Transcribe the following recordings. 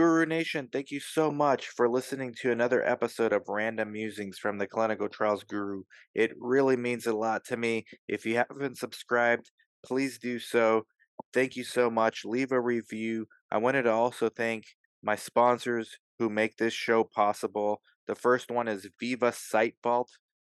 Guru Nation, thank you so much for listening to another episode of Random Musings from the Clinical Trials Guru. It really means a lot to me. If you haven't subscribed, please do so. Thank you so much. Leave a review. I wanted to also thank my sponsors who make this show possible. The first one is Veeva Site Vault,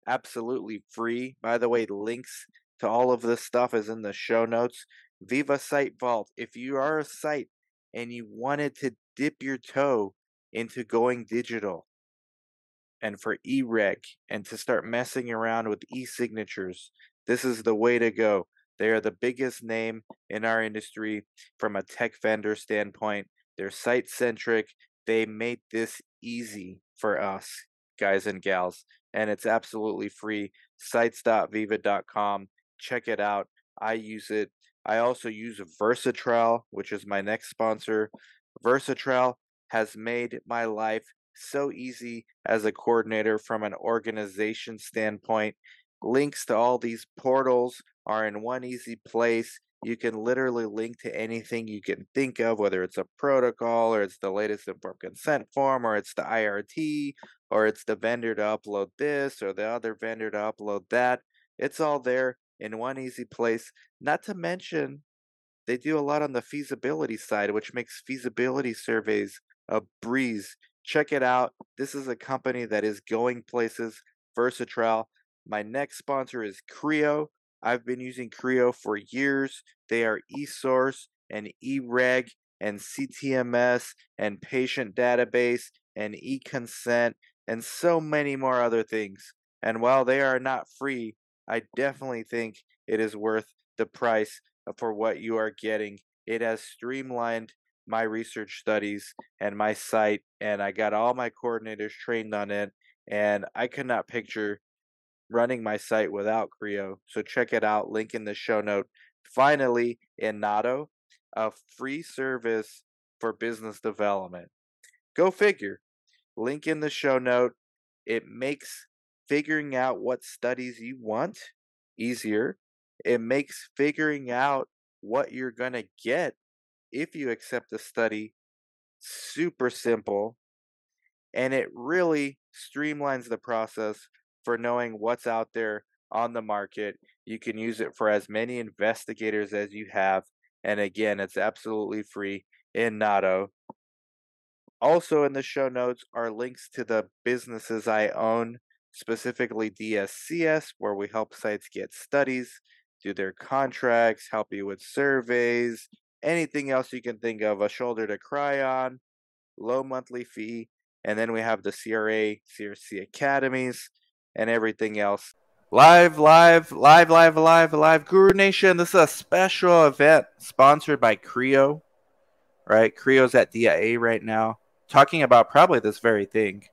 absolutely free. By the way, links to all of this stuff is in the show notes. Veeva Site Vault. If you are a site and you wanted to dip your toe into going digital and for eReg and to start messing around with e-signatures, this is the way to go. They are the biggest name in our industry from a tech vendor standpoint. They're site centric. They made this easy for us, guys and gals, and it's absolutely free. Sites.veeva.com. Check it out. I use it. I also use Versatrial, which is my next sponsor. Versatrial has made my life so easy as a coordinator from an organization standpoint. Links to all these portals are in one easy place. You can literally link to anything you can think of, whether it's a protocol or it's the latest informed consent form or it's the IRT or it's the vendor to upload this or the other vendor to upload that. It's all there in one easy place. Not to mention, they do a lot on the feasibility side, which makes feasibility surveys a breeze. Check it out. This is a company that is going places. Versatrial. My next sponsor is CRIO. I've been using CRIO for years. They are eSource and eReg and CTMS and patient database and eConsent and so many more other things. And while they are not free, I definitely think it is worth the price for what you are getting. It has streamlined my research studies and my site, and I got all my coordinators trained on it. And I could not picture running my site without CRIO. So check it out. Link in the show note. Finally, Inato, a free service for business development. Go figure. Link in the show note. It makes figuring out what studies you want easier. It makes figuring out what you're going to get if you accept a study super simple. And it really streamlines the process for knowing what's out there on the market. You can use it for as many investigators as you have. And again, it's absolutely free Inato. Also, in the show notes are links to the businesses I own specifically DSCS, where we help sites get studies, do their contracts, help you with surveys, anything else you can think of, a shoulder to cry on, low monthly fee. And then we have the CRA, CRC academies, and everything else. Live, live, live, live, live, live. Guru Nation, this is a special event sponsored by CRIO, right? CRIO's at DIA right now, talking about probably this very thing,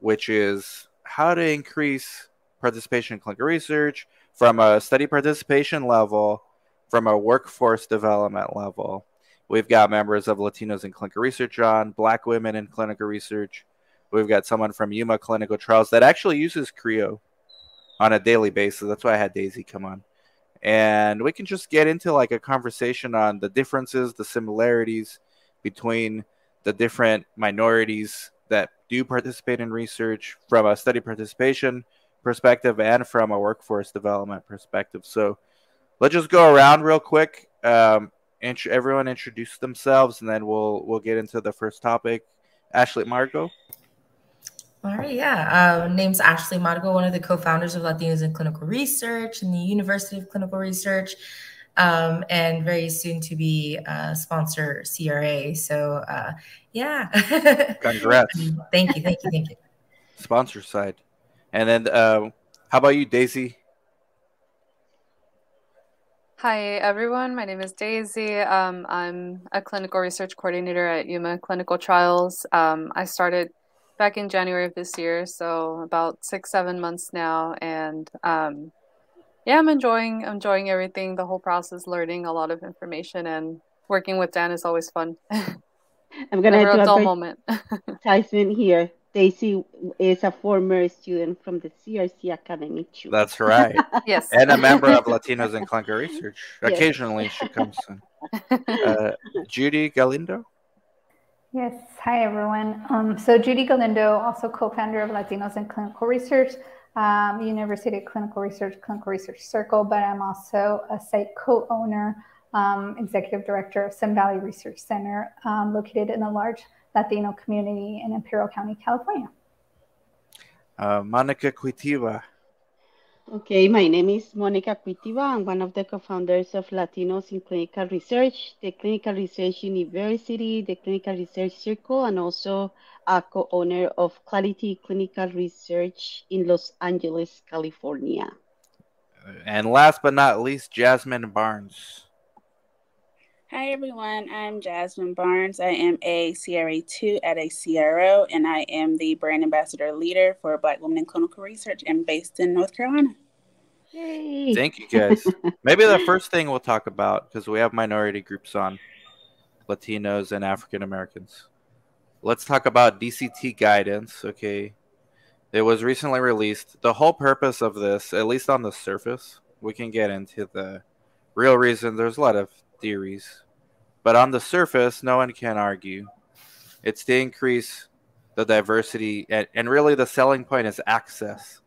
which is how to increase participation in clinical research from a study participation level, from a workforce development level. We've got members of Latinos in clinical research on, Black women in clinical research. We've got someone from Yuma Clinical Trials that actually uses CRIO on a daily basis. That's why I had Daisy come on. And we can just get into like a conversation on the differences, the similarities between the different minorities that do participate in research from a study participation perspective and from a workforce development perspective. So let's just go around real quick. Um, int- everyone introduce themselves, and then we'll we'll get into the first topic. Ashley Margo. All right, yeah. Uh, name's Ashley Margo, one of the co-founders of Latinos in Clinical Research and the University of Clinical Research um, and very soon to be uh, sponsor CRA. So uh, yeah. Congrats. thank you, thank you, thank you. Sponsor side, and then uh, how about you, Daisy? Hi, everyone. My name is Daisy. Um, I'm a clinical research coordinator at Yuma Clinical Trials. Um, I started back in January of this year, so about six, seven months now, and um, yeah, I'm enjoying enjoying everything, the whole process, learning a lot of information, and working with Dan is always fun. I'm gonna Never do a dull a moment. advertisement here. Daisy is a former student from the CRC Academy too. That's right. yes. And a member of Latinos in Clinical Research. Yes. Occasionally she comes in. Uh, Judy Galindo. Yes. Hi, everyone. Um, so Judy Galindo, also co-founder of Latinos in Clinical Research, um, University Clinical Research, Clinical Research Circle, but I'm also a site co-owner, um, executive director of Sun Valley Research Center, um, located in a large Latino community in Imperial County, California. Uh, Monica Cuitiva. Okay, my name is Monica Cuitiva. I'm one of the co-founders of Latinos in Clinical Research, the Clinical Research University, the Clinical Research Circle, and also a co-owner of Clarity Clinical Research in Los Angeles, California. And last but not least, Jasmine Barnes. Hi, everyone. I'm Jasmine Barnes. I am a CRA2 at a CRO, and I am the brand ambassador leader for Black Women in Clinical Research and based in North Carolina. Yay. Thank you, guys. Maybe the first thing we'll talk about, because we have minority groups on Latinos and African Americans. Let's talk about DCT guidance. Okay. It was recently released. The whole purpose of this, at least on the surface, we can get into the real reason. There's a lot of theories. But on the surface, no one can argue. It's to increase the diversity, and, and really the selling point is access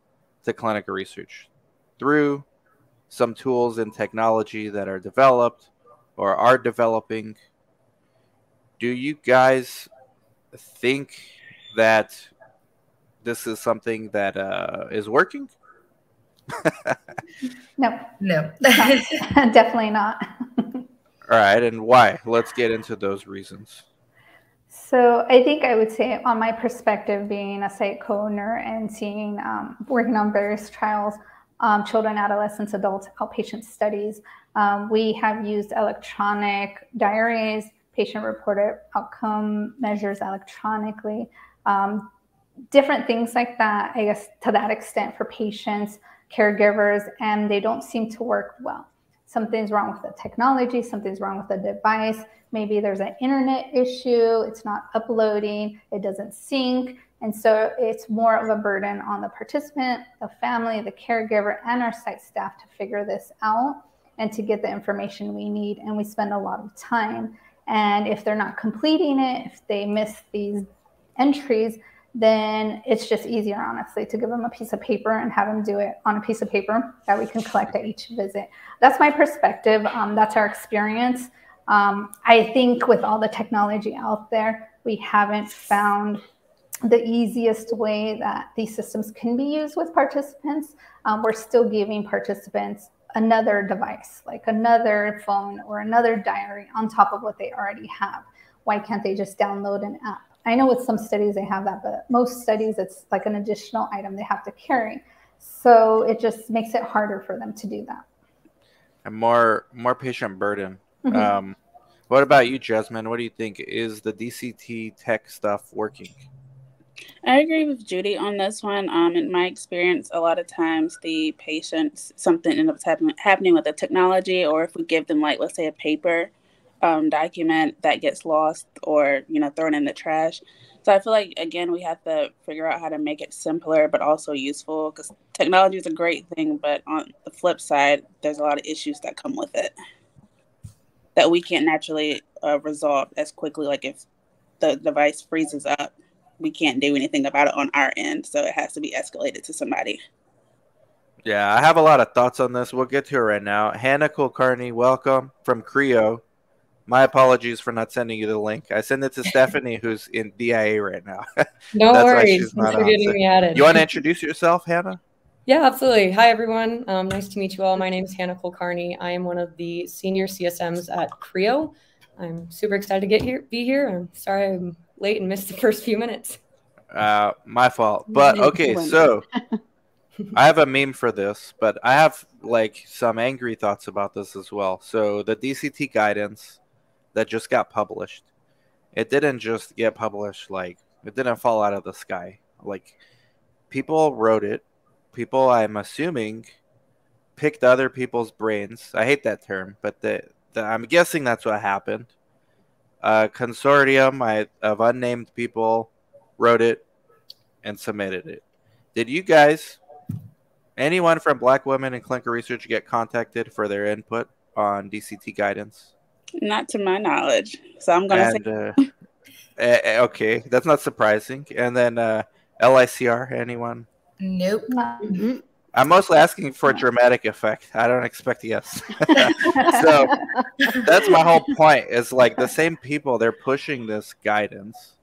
to clinical research through some tools and technology that are developed or are developing. Do you guys think that this is something that uh, is working? no, no, definitely not. All right, and why? Let's get into those reasons. So I think I would say, on my perspective, being a site co-owner and seeing um, working on various trials, um, children, adolescents, adults, outpatient studies, um, we have used electronic diaries, patient-reported outcome measures electronically, um, different things like that. I guess to that extent for patients, caregivers, and they don't seem to work well something's wrong with the technology, something's wrong with the device. Maybe there's an internet issue, it's not uploading, it doesn't sync. And so it's more of a burden on the participant, the family, the caregiver, and our site staff to figure this out and to get the information we need. And we spend a lot of time. And if they're not completing it, if they miss these entries, then it's just easier, honestly, to give them a piece of paper and have them do it on a piece of paper that we can collect at each visit. That's my perspective. Um, that's our experience. Um, I think with all the technology out there, we haven't found the easiest way that these systems can be used with participants. Um, we're still giving participants another device, like another phone or another diary on top of what they already have. Why can't they just download an app? I know with some studies they have that, but most studies it's like an additional item they have to carry. So it just makes it harder for them to do that. And more more patient burden. Mm-hmm. Um, what about you, Jasmine? What do you think? Is the DCT tech stuff working? I agree with Judy on this one. Um, in my experience, a lot of times the patients something ends up happen- happening with the technology, or if we give them like let's say a paper um, document that gets lost or you know thrown in the trash. So I feel like again we have to figure out how to make it simpler but also useful because technology is a great thing, but on the flip side, there's a lot of issues that come with it that we can't naturally uh, resolve as quickly. Like if the device freezes up, we can't do anything about it on our end, so it has to be escalated to somebody. Yeah, I have a lot of thoughts on this. We'll get to it right now. Hannah Kulkarni, welcome from CRIO. My apologies for not sending you the link. I send it to Stephanie, who's in DIA right now. no worries. Thanks for getting me added. You want to introduce yourself, Hannah? Yeah, absolutely. Hi, everyone. Um, nice to meet you all. My name is Hannah Kulkarni. I am one of the senior CSMs at CRIO. I'm super excited to get here, be here. I'm sorry I'm late and missed the first few minutes. Uh, my fault. But okay, so I have a meme for this, but I have like some angry thoughts about this as well. So the DCT guidance that just got published. It didn't just get published like it didn't fall out of the sky. Like people wrote it. People, I'm assuming, picked other people's brains. I hate that term, but the, the I'm guessing that's what happened. A consortium I, of unnamed people wrote it and submitted it. Did you guys, anyone from Black Women in Clinical Research, get contacted for their input on DCT guidance? Not to my knowledge. So I'm gonna say. Uh, Uh, okay, that's not surprising. And then uh, LICR, anyone? Nope. Mm-hmm. I'm mostly asking for a dramatic effect. I don't expect yes. so that's my whole point. Is like the same people they're pushing this guidance.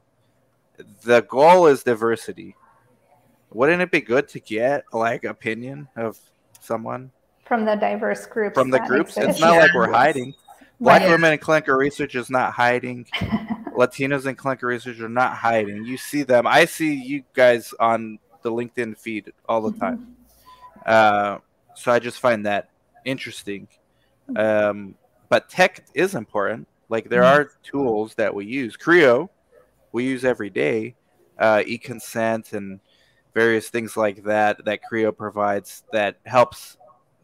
The goal is diversity. Wouldn't it be good to get like opinion of someone from the diverse groups from the groups? exist. It's not like we're hiding. Black Right. women in clinical research is not hiding. Latinos in clinical research are not hiding. You see them. I see you guys on the LinkedIn feed all the mm-hmm. time. Uh, so I just find that interesting. Um, but tech is important. Like there are tools that we use. CRIO, we use every day. Uh, e-consent and various things like that that CRIO provides that helps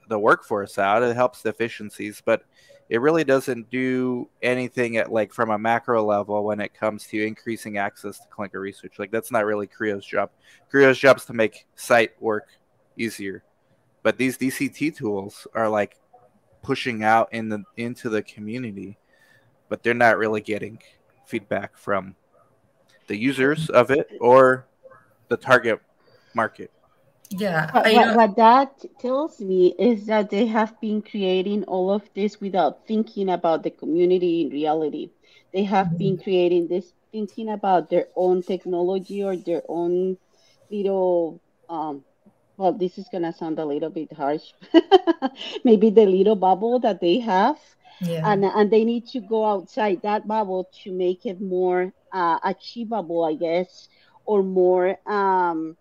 the workforce out. It helps the efficiencies, but it really doesn't do anything at like from a macro level when it comes to increasing access to clinical research. Like that's not really CRIO's job. CRIO's job is to make site work easier. But these DCT tools are like pushing out in the into the community, but they're not really getting feedback from the users of it or the target market. Yeah. But what, what that tells me is that they have been creating all of this without thinking about the community in reality. They have been creating this thinking about their own technology or their own little, um, well, this is gonna sound a little bit harsh. Maybe the little bubble that they have yeah. and and they need to go outside that bubble to make it more uh, achievable, I guess, or more um,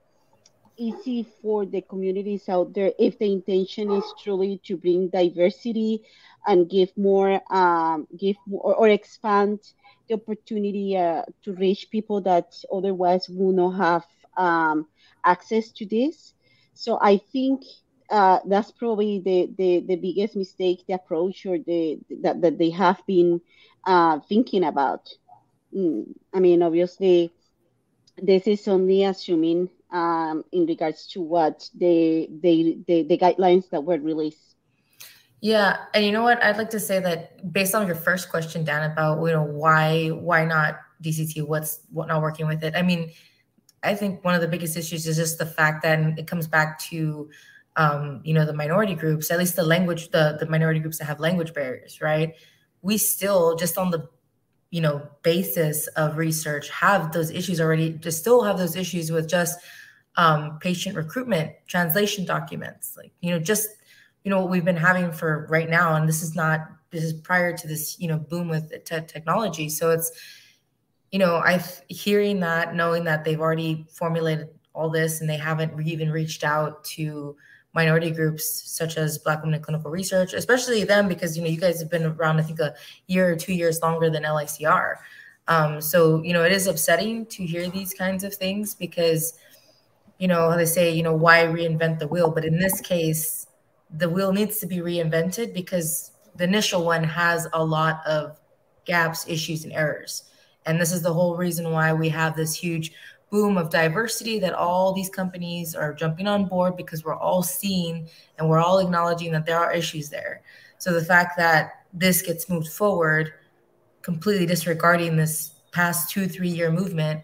easy for the communities out there if the intention is truly to bring diversity and give more, um, give more or, or expand the opportunity uh, to reach people that otherwise would not have um, access to this. So I think uh, that's probably the, the, the biggest mistake, the approach or the that, that they have been uh, thinking about. Mm, I mean, obviously, this is only assuming um, in regards to what the, the, the, the guidelines that were released. Yeah, and you know what? I'd like to say that based on your first question, Dan, about you know why why not DCT? What's what not working with it? I mean, I think one of the biggest issues is just the fact that it comes back to um, you know the minority groups, at least the language, the the minority groups that have language barriers, right? We still just on the you know basis of research have those issues already. Just still have those issues with just um, patient recruitment, translation documents, like you know just you know what we've been having for right now and this is not this is prior to this you know boom with te- technology so it's you know i hearing that knowing that they've already formulated all this and they haven't even reached out to minority groups such as black women in clinical research especially them because you know you guys have been around i think a year or two years longer than licr um, so you know it is upsetting to hear these kinds of things because you know they say you know why reinvent the wheel but in this case the wheel needs to be reinvented because the initial one has a lot of gaps, issues, and errors. And this is the whole reason why we have this huge boom of diversity that all these companies are jumping on board because we're all seeing and we're all acknowledging that there are issues there. So the fact that this gets moved forward, completely disregarding this past two, three year movement,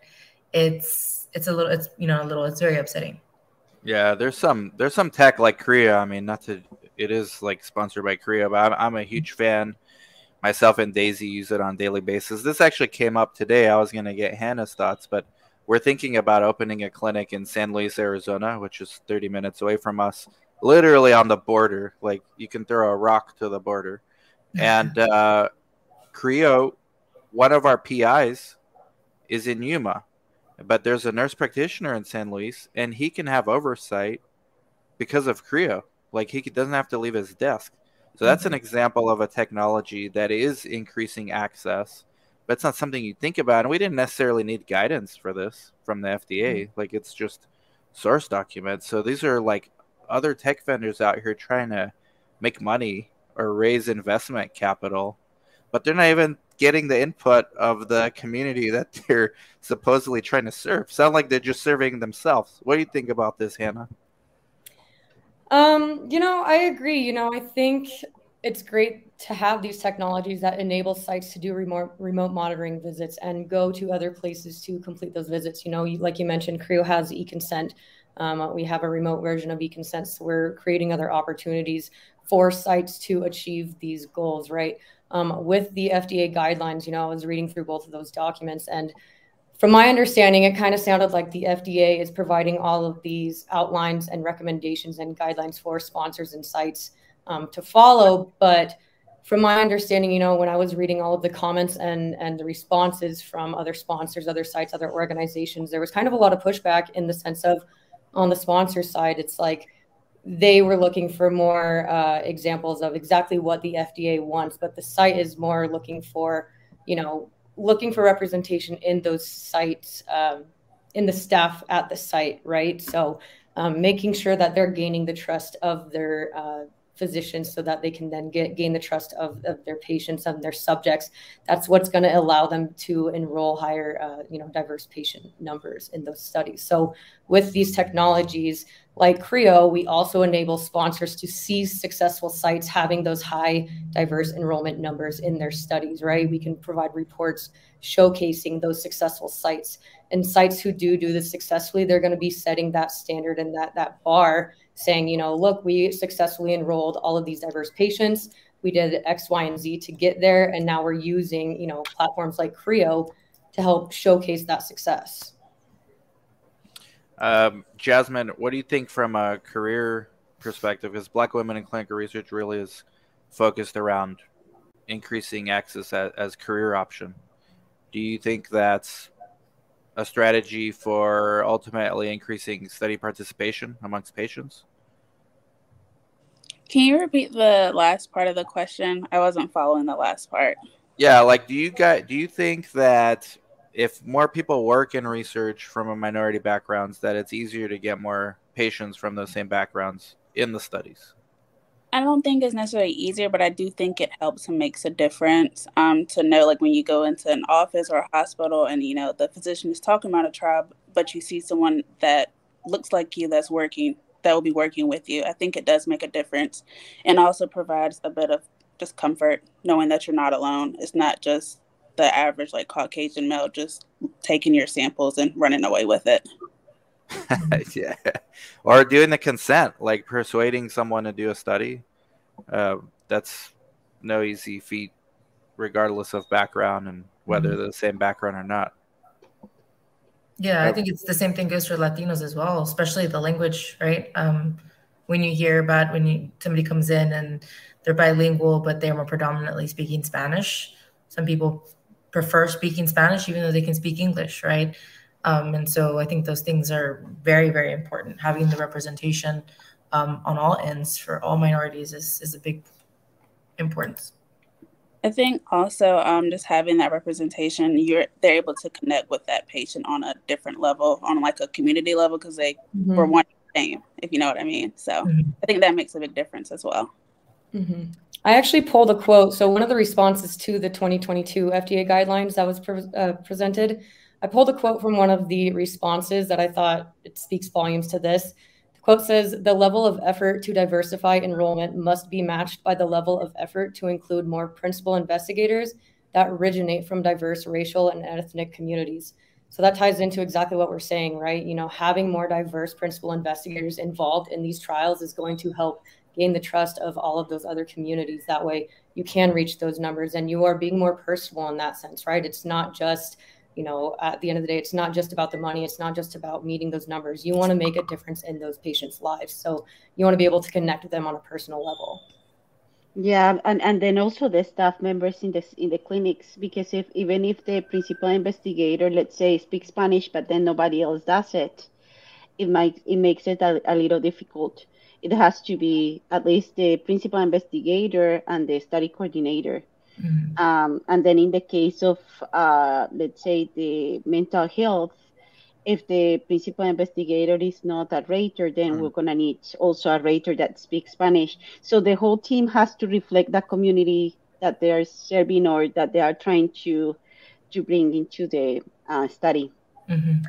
it's it's a little it's you know a little it's very upsetting. Yeah, there's some there's some tech like CRIO. I mean, not to it is like sponsored by CRIO, but I'm, I'm a huge fan. Myself and Daisy use it on a daily basis. This actually came up today. I was gonna get Hannah's thoughts, but we're thinking about opening a clinic in San Luis, Arizona, which is 30 minutes away from us, literally on the border. Like you can throw a rock to the border. And uh, CRIO, one of our PIs, is in Yuma but there's a nurse practitioner in San Luis, and he can have oversight because of CRIO. Like he doesn't have to leave his desk. So that's an mm-hmm. example of a technology that is increasing access, but it's not something you think about. And we didn't necessarily need guidance for this from the FDA. Mm-hmm. Like it's just source documents. So these are like other tech vendors out here trying to make money or raise investment capital, but they're not even getting the input of the community that they're supposedly trying to serve. Sound like they're just serving themselves. What do you think about this, Hannah? Um, you know, I agree. You know, I think it's great to have these technologies that enable sites to do remote remote monitoring visits and go to other places to complete those visits. You know, like you mentioned, CRIO has e-consent. Um, we have a remote version of e-consent, so we're creating other opportunities for sites to achieve these goals, right? Um, with the FDA guidelines, you know, I was reading through both of those documents, and from my understanding, it kind of sounded like the FDA is providing all of these outlines and recommendations and guidelines for sponsors and sites um, to follow, but from my understanding, you know, when I was reading all of the comments and and the responses from other sponsors, other sites, other organizations, there was kind of a lot of pushback in the sense of on the sponsor side, it's like they were looking for more uh, examples of exactly what the FDA wants, but the site is more looking for, you know, looking for representation in those sites, um, in the staff at the site, right? So um, making sure that they're gaining the trust of their uh, physicians so that they can then get gain the trust of, of their patients and their subjects that's what's going to allow them to enroll higher uh, you know diverse patient numbers in those studies so with these technologies like CRIO we also enable sponsors to see successful sites having those high diverse enrollment numbers in their studies right we can provide reports showcasing those successful sites and sites who do do this successfully they're going to be setting that standard and that that bar saying, you know, look, we successfully enrolled all of these diverse patients. We did X, Y, and Z to get there. And now we're using, you know, platforms like CRIO to help showcase that success. Um, Jasmine, what do you think from a career perspective? Because Black women in clinical research really is focused around increasing access as, as career option. Do you think that's a strategy for ultimately increasing study participation amongst patients? Can you repeat the last part of the question? I wasn't following the last part. Yeah, like do you guys do you think that if more people work in research from a minority backgrounds that it's easier to get more patients from those same backgrounds in the studies? I don't think it's necessarily easier, but I do think it helps and makes a difference. Um, to know like when you go into an office or a hospital and you know the physician is talking about a trial, but you see someone that looks like you that's working that will be working with you. I think it does make a difference, and also provides a bit of just comfort knowing that you're not alone. It's not just the average like Caucasian male just taking your samples and running away with it. yeah, or doing the consent, like persuading someone to do a study. Uh, that's no easy feat, regardless of background and whether mm-hmm. the same background or not. Yeah, I think it's the same thing goes for Latinos as well, especially the language, right? Um, when you hear about when you, somebody comes in and they're bilingual, but they're more predominantly speaking Spanish. Some people prefer speaking Spanish, even though they can speak English, right? Um, and so I think those things are very, very important. Having the representation um, on all ends for all minorities is, is a big importance. I think also um, just having that representation, you're they're able to connect with that patient on a different level, on like a community level, because they mm-hmm. were one same, if you know what I mean. So mm-hmm. I think that makes a big difference as well. Mm-hmm. I actually pulled a quote. So one of the responses to the 2022 FDA guidelines that was pre- uh, presented I pulled a quote from one of the responses that I thought it speaks volumes to this. The quote says The level of effort to diversify enrollment must be matched by the level of effort to include more principal investigators that originate from diverse racial and ethnic communities. So that ties into exactly what we're saying, right? You know, having more diverse principal investigators involved in these trials is going to help gain the trust of all of those other communities. That way you can reach those numbers and you are being more personal in that sense, right? It's not just you know at the end of the day it's not just about the money. It's not just about meeting those numbers. You want to make a difference in those patients lives. So you want to be able to connect with them on a personal level. Yeah and, and then also the staff members in the in the clinics because if even if the principal investigator let's say speaks spanish but then nobody else does it it might it makes it a, a little difficult it has to be at least the principal investigator and the study coordinator Mm-hmm. Um, and then in the case of, uh, let's say, the mental health, if the principal investigator is not a rater, then mm-hmm. we're going to need also a rater that speaks Spanish. So the whole team has to reflect that community that they are serving or that they are trying to to bring into the uh, study. Mm-hmm.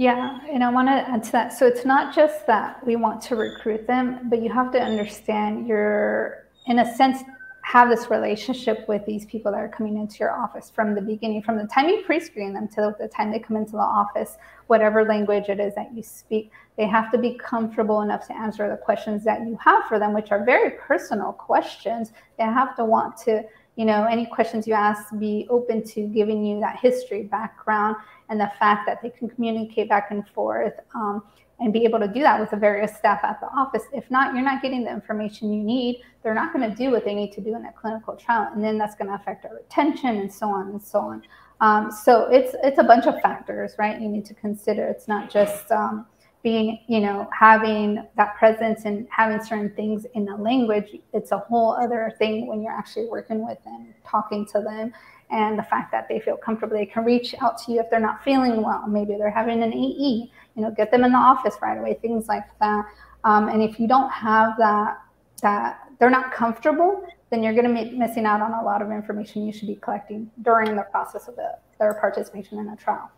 Yeah, and I want to add to that. So it's not just that we want to recruit them, but you have to understand you're, in a sense, have this relationship with these people that are coming into your office from the beginning, from the time you pre-screen them to the time they come into the office, whatever language it is that you speak, they have to be comfortable enough to answer the questions that you have for them, which are very personal questions. They have to want to, you know, any questions you ask, be open to giving you that history background and the fact that they can communicate back and forth. Um, and be able to do that with the various staff at the office. If not, you're not getting the information you need. They're not going to do what they need to do in a clinical trial, and then that's going to affect our retention and so on and so on. Um, so it's it's a bunch of factors, right? You need to consider. It's not just um, being, you know, having that presence and having certain things in the language. It's a whole other thing when you're actually working with them, talking to them, and the fact that they feel comfortable. They can reach out to you if they're not feeling well. Maybe they're having an AE you know, get them in the office right away, things like that. Um, and if you don't have that, that they're not comfortable, then you're going to be missing out on a lot of information you should be collecting during the process of the, their participation in a trial.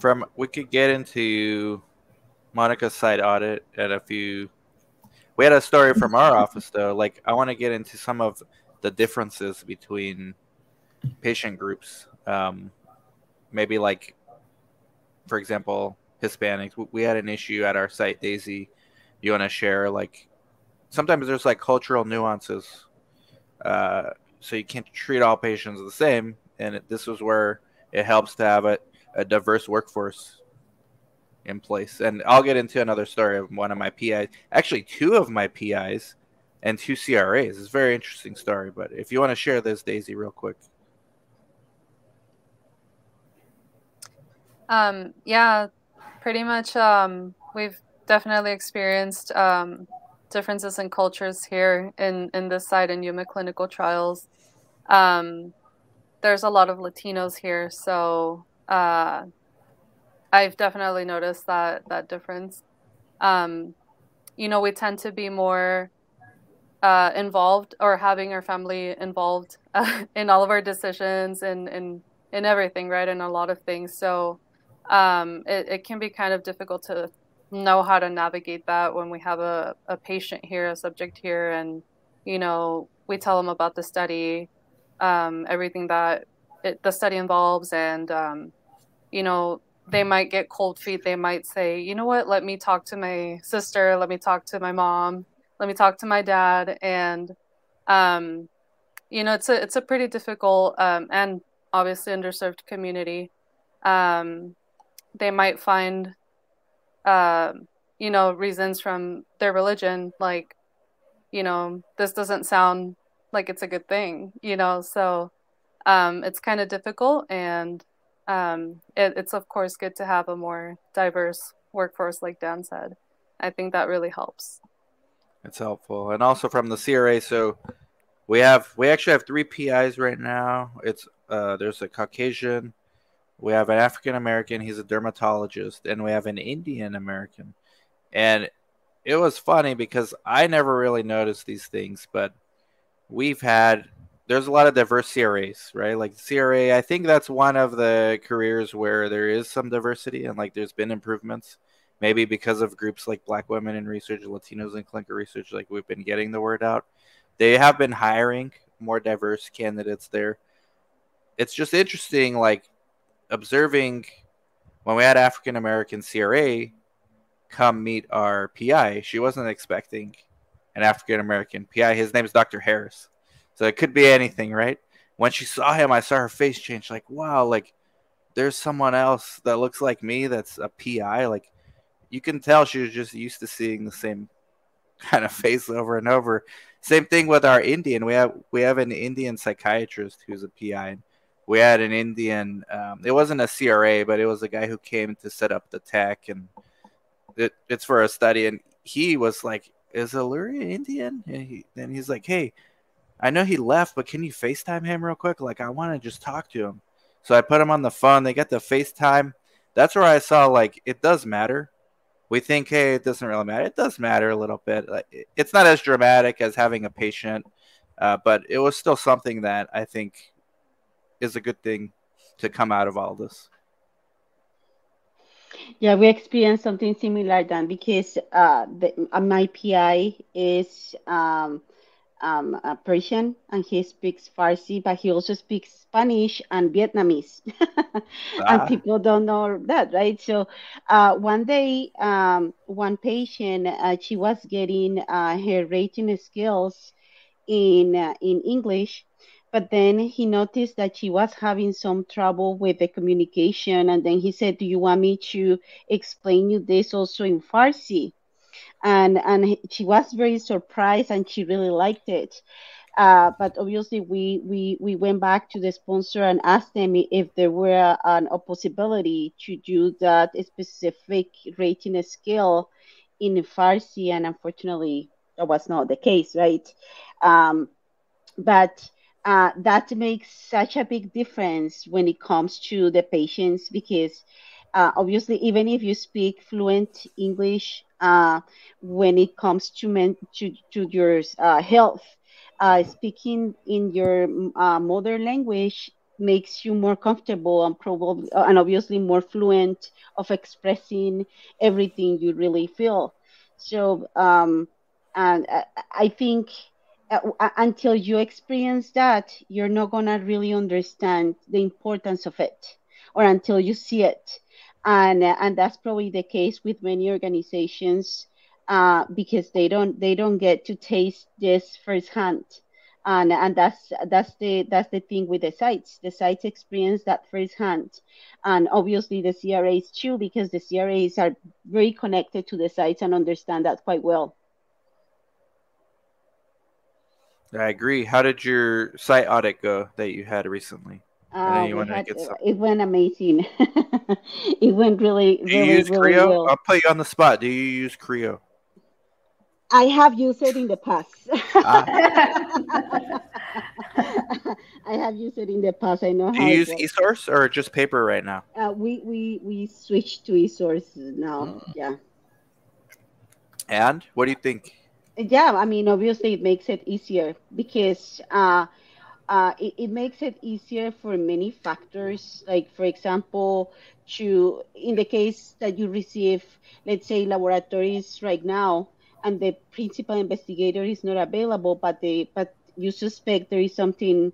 From we could get into Monica's site audit and a few. We had a story from our office though. Like I want to get into some of the differences between patient groups. Um, maybe like, for example, Hispanics. We had an issue at our site, Daisy. You want to share like sometimes there's like cultural nuances, uh, so you can't treat all patients the same. And it, this is where it helps to have a, a diverse workforce in place. And I'll get into another story of one of my PIs, actually two of my PIs and two CRAs. It's a very interesting story. But if you want to share this, Daisy, real quick. Um, yeah, pretty much. Um, we've definitely experienced um, differences in cultures here in in this side in Yuma clinical trials. Um, there's a lot of Latinos here, so uh, I've definitely noticed that that difference. Um, you know, we tend to be more uh, involved or having our family involved uh, in all of our decisions and in in everything, right? In a lot of things. So um, it, it can be kind of difficult to know how to navigate that when we have a, a patient here, a subject here, and you know we tell them about the study, um, everything that it, the study involves, and um, you know they might get cold feet. They might say, you know what, let me talk to my sister, let me talk to my mom, let me talk to my dad, and um, you know it's a it's a pretty difficult um, and obviously underserved community. Um, they might find uh, you know reasons from their religion like you know this doesn't sound like it's a good thing you know? So um, it's kind of difficult and um, it, it's of course good to have a more diverse workforce like dan said. I think that really helps. It's helpful. And also from the cra so we have we actually have three pis right now. It's uh, there's a caucasian we have an African American, he's a dermatologist, and we have an Indian American. And it was funny because I never really noticed these things, but we've had there's a lot of diverse CRAs, right? Like CRA, I think that's one of the careers where there is some diversity and like there's been improvements. Maybe because of groups like Black Women in Research, Latinos in Clinical Research, like we've been getting the word out. They have been hiring more diverse candidates there. It's just interesting, like observing when we had African American CRA come meet our PI, she wasn't expecting an African American PI. His name is Dr. Harris. So it could be anything, right? When she saw him, I saw her face change like, wow, like there's someone else that looks like me that's a PI. Like you can tell she was just used to seeing the same kind of face over and over. Same thing with our Indian. We have we have an Indian psychiatrist who's a PI we had an Indian. Um, it wasn't a CRA, but it was a guy who came to set up the tech, and it, it's for a study. And he was like, "Is Aluria Indian?" And he, then he's like, "Hey, I know he left, but can you FaceTime him real quick? Like, I want to just talk to him." So I put him on the phone. They got the FaceTime. That's where I saw like it does matter. We think, hey, it doesn't really matter. It does matter a little bit. It's not as dramatic as having a patient, uh, but it was still something that I think is a good thing to come out of all this. Yeah, we experienced something similar then because uh, the, my PI is um, um, Persian and he speaks Farsi, but he also speaks Spanish and Vietnamese. ah. And people don't know that, right? So uh, one day, um, one patient, uh, she was getting uh, her rating skills in uh, in English, but then he noticed that she was having some trouble with the communication, and then he said, "Do you want me to explain you this also in Farsi?" And and she was very surprised and she really liked it. Uh, but obviously, we, we we went back to the sponsor and asked them if there were an, a possibility to do that specific rating scale in Farsi, and unfortunately, that was not the case, right? Um, but uh, that makes such a big difference when it comes to the patients because uh, obviously, even if you speak fluent English, uh, when it comes to men, to, to your uh, health, uh, speaking in your uh, mother language makes you more comfortable and probably uh, and obviously more fluent of expressing everything you really feel. So, um, and I think until you experience that, you're not gonna really understand the importance of it, or until you see it and and that's probably the case with many organizations uh, because they don't they don't get to taste this firsthand. And and that's that's the that's the thing with the sites. The sites experience that firsthand. And obviously the cras too because the cras are very connected to the sites and understand that quite well. I agree. How did your site audit go that you had recently uh, had, it went amazing. it went really, Do you really, use really CRIO? well. I'll put you on the spot. Do you use CRIO? I have used it in the past. Ah. I have used it in the past. I know Do how. you use eSource or just paper right now? Uh, we we we switched to eSource now. Mm. Yeah. And what do you think? Yeah, I mean, obviously, it makes it easier because uh, uh, it, it, makes it easier for many factors. Like, for example, to in the case that you receive, let's say, laboratories right now, and the principal investigator is not available, but they but you suspect there is something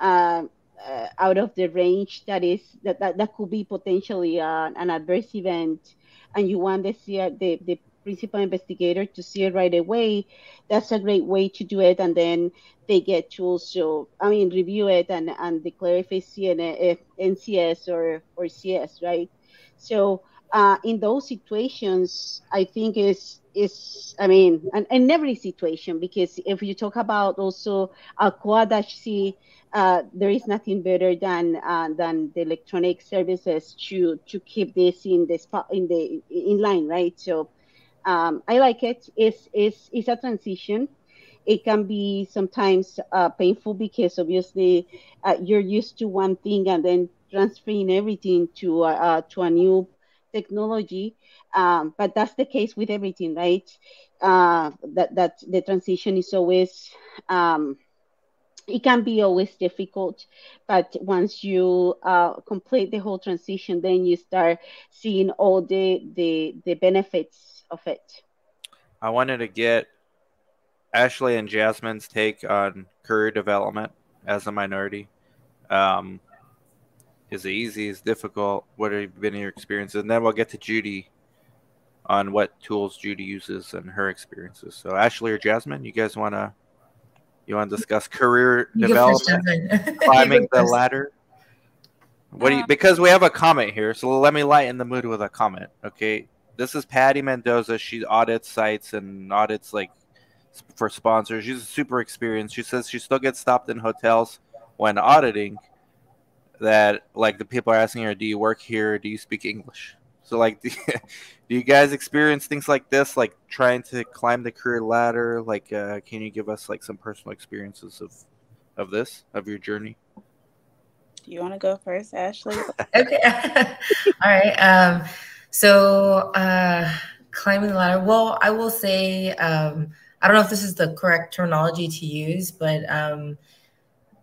uh, uh, out of the range that is that, that, that could be potentially uh, an adverse event, and you want the the, the principal investigator to see it right away, that's a great way to do it. And then they get to also, I mean, review it and, and declare if it's CN, NCS or, or CS, right? So uh, in those situations, I think is is I mean, and in every situation, because if you talk about also a Quadash C, uh, there is nothing better than uh, than the electronic services to to keep this in the spot in the in line, right? So um, I like it. It's, it's, it's a transition. It can be sometimes uh, painful because obviously uh, you're used to one thing and then transferring everything to uh, uh to a new technology. Um, but that's the case with everything, right? Uh, that that the transition is always um, it can be always difficult, but once you uh, complete the whole transition, then you start seeing all the the, the benefits of it. I wanted to get Ashley and Jasmine's take on career development as a minority. Um, is it easy? Is it difficult? What have been your experiences? And then we'll get to Judy on what tools Judy uses and her experiences. So Ashley or Jasmine, you guys want to you want to discuss career you development, climbing the ladder? What do you? Because we have a comment here, so let me lighten the mood with a comment. Okay, this is Patty Mendoza. She audits sites and audits like for sponsors. She's super experienced. She says she still gets stopped in hotels when auditing. That like the people are asking her, "Do you work here? Do you speak English?" So like, do you, do you guys experience things like this, like trying to climb the career ladder? Like, uh, can you give us like some personal experiences of of this of your journey? Do you want to go first, Ashley? okay. All right. Um, so, uh, climbing the ladder. Well, I will say, um, I don't know if this is the correct terminology to use, but um,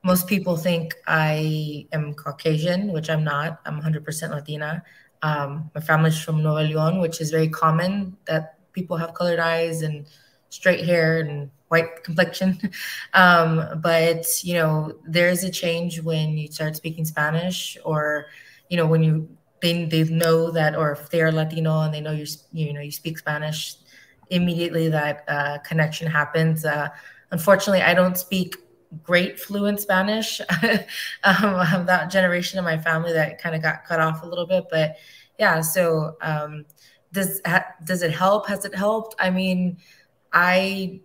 most people think I am Caucasian, which I'm not. I'm 100% Latina. Um, my family's from Nuevo León, which is very common that people have colored eyes and straight hair and white complexion. Um, but you know, there is a change when you start speaking Spanish, or you know, when you they they know that, or if they are Latino and they know you you know you speak Spanish, immediately that uh, connection happens. Uh, unfortunately, I don't speak great fluent Spanish. um, that generation of my family that kind of got cut off a little bit, but yeah. So um, does does it help? Has it helped? I mean, I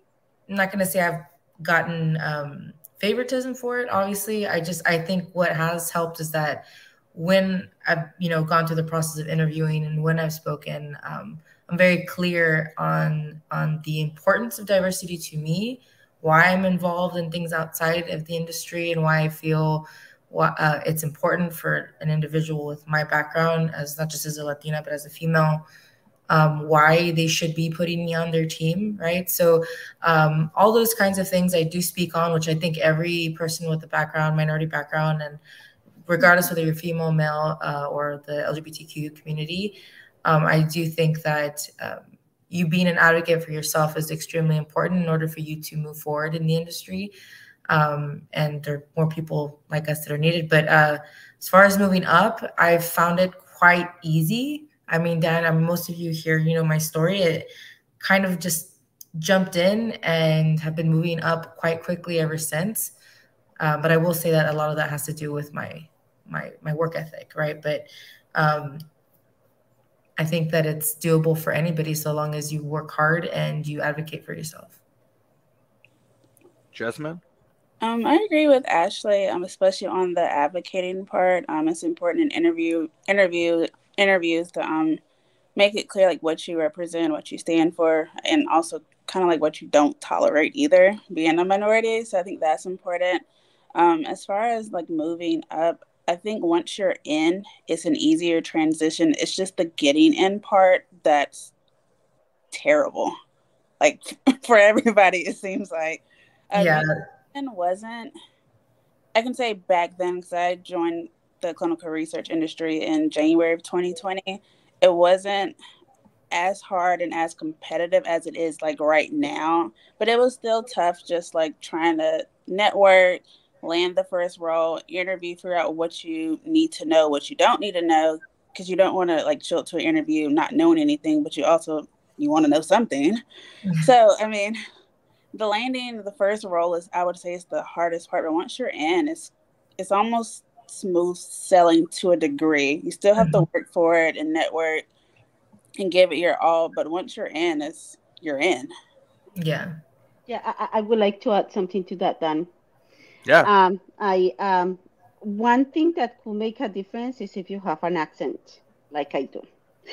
I'm not going to say I've gotten um, favoritism for it. Obviously, I just I think what has helped is that when I've you know gone through the process of interviewing and when I've spoken, um, I'm very clear on on the importance of diversity to me, why I'm involved in things outside of the industry, and why I feel uh, it's important for an individual with my background as not just as a Latina but as a female um, why they should be putting me on their team, right? So, um, all those kinds of things I do speak on, which I think every person with a background, minority background, and regardless whether you're female, male, uh, or the LGBTQ community, um, I do think that um, you being an advocate for yourself is extremely important in order for you to move forward in the industry. Um, and there are more people like us that are needed. But uh, as far as moving up, I've found it quite easy I mean, Dan, I mean, most of you here, you know my story. It kind of just jumped in and have been moving up quite quickly ever since. Uh, but I will say that a lot of that has to do with my my my work ethic, right? But um, I think that it's doable for anybody so long as you work hard and you advocate for yourself. Jasmine. Um, I agree with Ashley, um, especially on the advocating part. Um, it's important in interview interview interviews to um make it clear like what you represent, what you stand for, and also kind of like what you don't tolerate either, being a minority. So I think that's important. Um, as far as like moving up, I think once you're in, it's an easier transition. It's just the getting in part that's terrible. Like for everybody, it seems like. I yeah. Mean, wasn't. I can say back then because I joined the clinical research industry in January of 2020, it wasn't as hard and as competitive as it is like right now, but it was still tough just like trying to network, land the first role, interview, figure out what you need to know, what you don't need to know, because you don't want to like show up to an interview not knowing anything, but you also you want to know something. Mm-hmm. So I mean, the landing the first role is I would say is the hardest part, but once you're in, it's it's almost smooth selling to a degree. You still have mm-hmm. to work for it and network and give it your all, but once you're in, it's you're in. Yeah. Yeah, I, I would like to add something to that, Dan. Yeah. Um, I um, one thing that could make a difference is if you have an accent, like I do.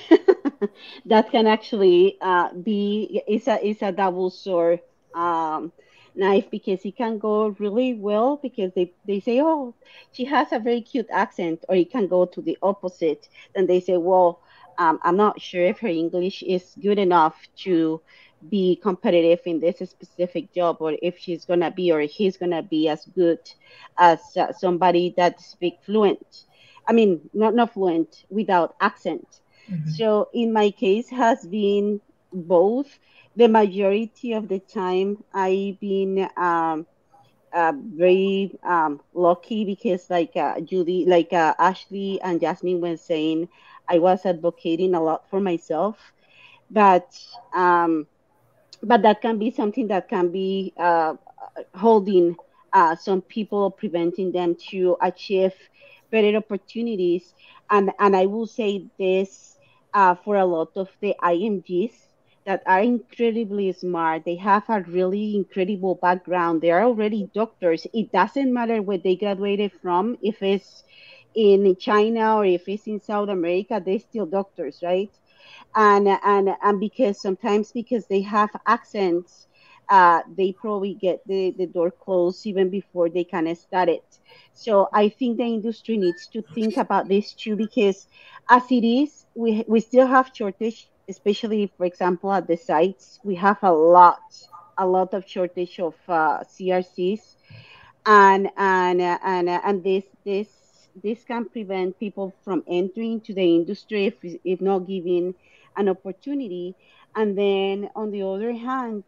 that can actually uh, be is a is a double sword um, knife because it can go really well because they, they say, oh, she has a very cute accent, or it can go to the opposite. and they say, well, um, I'm not sure if her English is good enough to be competitive in this specific job, or if she's gonna be or he's gonna be as good as uh, somebody that speak fluent. I mean, not not fluent without accent. Mm-hmm. So in my case, has been both the majority of the time I've been um, uh, very um, lucky because like uh, Judy, like uh, Ashley and Jasmine were saying, I was advocating a lot for myself, but um, but that can be something that can be uh, holding uh, some people, preventing them to achieve better opportunities. And and I will say this uh, for a lot of the IMGs that are incredibly smart. They have a really incredible background. They are already doctors. It doesn't matter where they graduated from, if it's in China or if it's in South America, they're still doctors, right? And and and because sometimes because they have accents, uh, they probably get the, the door closed even before they can start it. So I think the industry needs to think about this too because as it is, we we still have shortage especially for example at the sites we have a lot a lot of shortage of uh, crcs and and and and this this this can prevent people from entering to the industry if, if not given an opportunity. And then on the other hand,